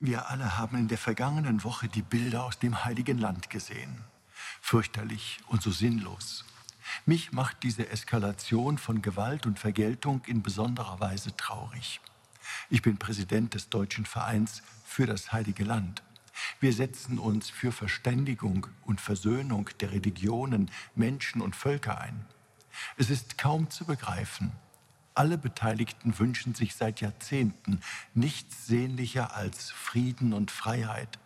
Wir alle haben in der vergangenen Woche die Bilder aus dem heiligen Land gesehen. Fürchterlich und so sinnlos. Mich macht diese Eskalation von Gewalt und Vergeltung in besonderer Weise traurig. Ich bin Präsident des Deutschen Vereins für das Heilige Land. Wir setzen uns für Verständigung und Versöhnung der Religionen, Menschen und Völker ein. Es ist kaum zu begreifen, alle Beteiligten wünschen sich seit Jahrzehnten nichts sehnlicher als Frieden und Freiheit.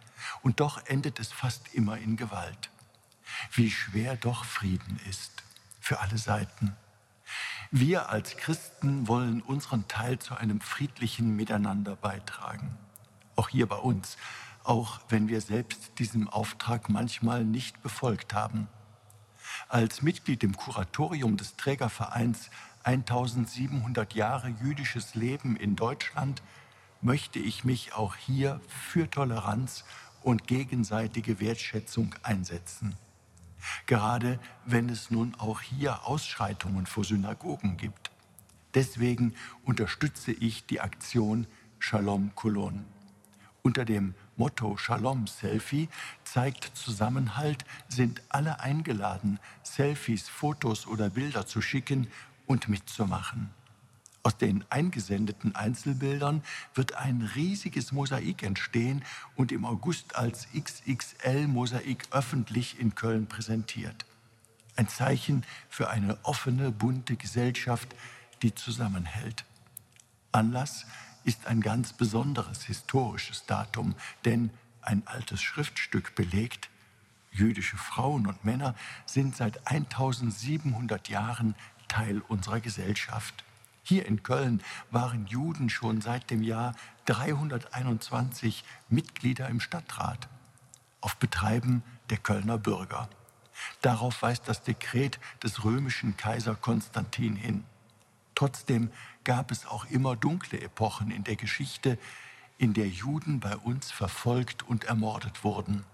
Und doch endet es fast immer in Gewalt. Wie schwer doch Frieden ist für alle Seiten. Wir als Christen wollen unseren Teil zu einem friedlichen Miteinander beitragen. Auch hier bei uns, auch wenn wir selbst diesem Auftrag manchmal nicht befolgt haben. Als Mitglied im Kuratorium des Trägervereins 1700 Jahre jüdisches Leben in Deutschland möchte ich mich auch hier für Toleranz und gegenseitige Wertschätzung einsetzen. Gerade wenn es nun auch hier Ausschreitungen vor Synagogen gibt. Deswegen unterstütze ich die Aktion Shalom Kolon. Unter dem Motto Shalom Selfie zeigt Zusammenhalt, sind alle eingeladen, Selfies, Fotos oder Bilder zu schicken und mitzumachen. Aus den eingesendeten Einzelbildern wird ein riesiges Mosaik entstehen und im August als XXL-Mosaik öffentlich in Köln präsentiert. Ein Zeichen für eine offene, bunte Gesellschaft, die zusammenhält. Anlass ist ein ganz besonderes historisches Datum, denn ein altes Schriftstück belegt, jüdische Frauen und Männer sind seit 1700 Jahren Teil unserer Gesellschaft. Hier in Köln waren Juden schon seit dem Jahr 321 Mitglieder im Stadtrat auf Betreiben der Kölner Bürger. Darauf weist das Dekret des römischen Kaiser Konstantin hin. Trotzdem gab es auch immer dunkle Epochen in der Geschichte, in der Juden bei uns verfolgt und ermordet wurden.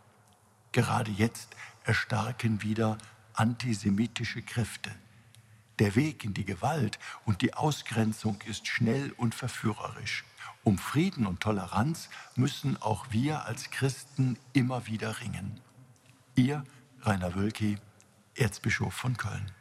Gerade jetzt erstarken wieder antisemitische Kräfte. Der Weg in die Gewalt und die Ausgrenzung ist schnell und verführerisch. Um Frieden und Toleranz müssen auch wir als Christen immer wieder ringen. Ihr, Rainer Wölki, Erzbischof von Köln.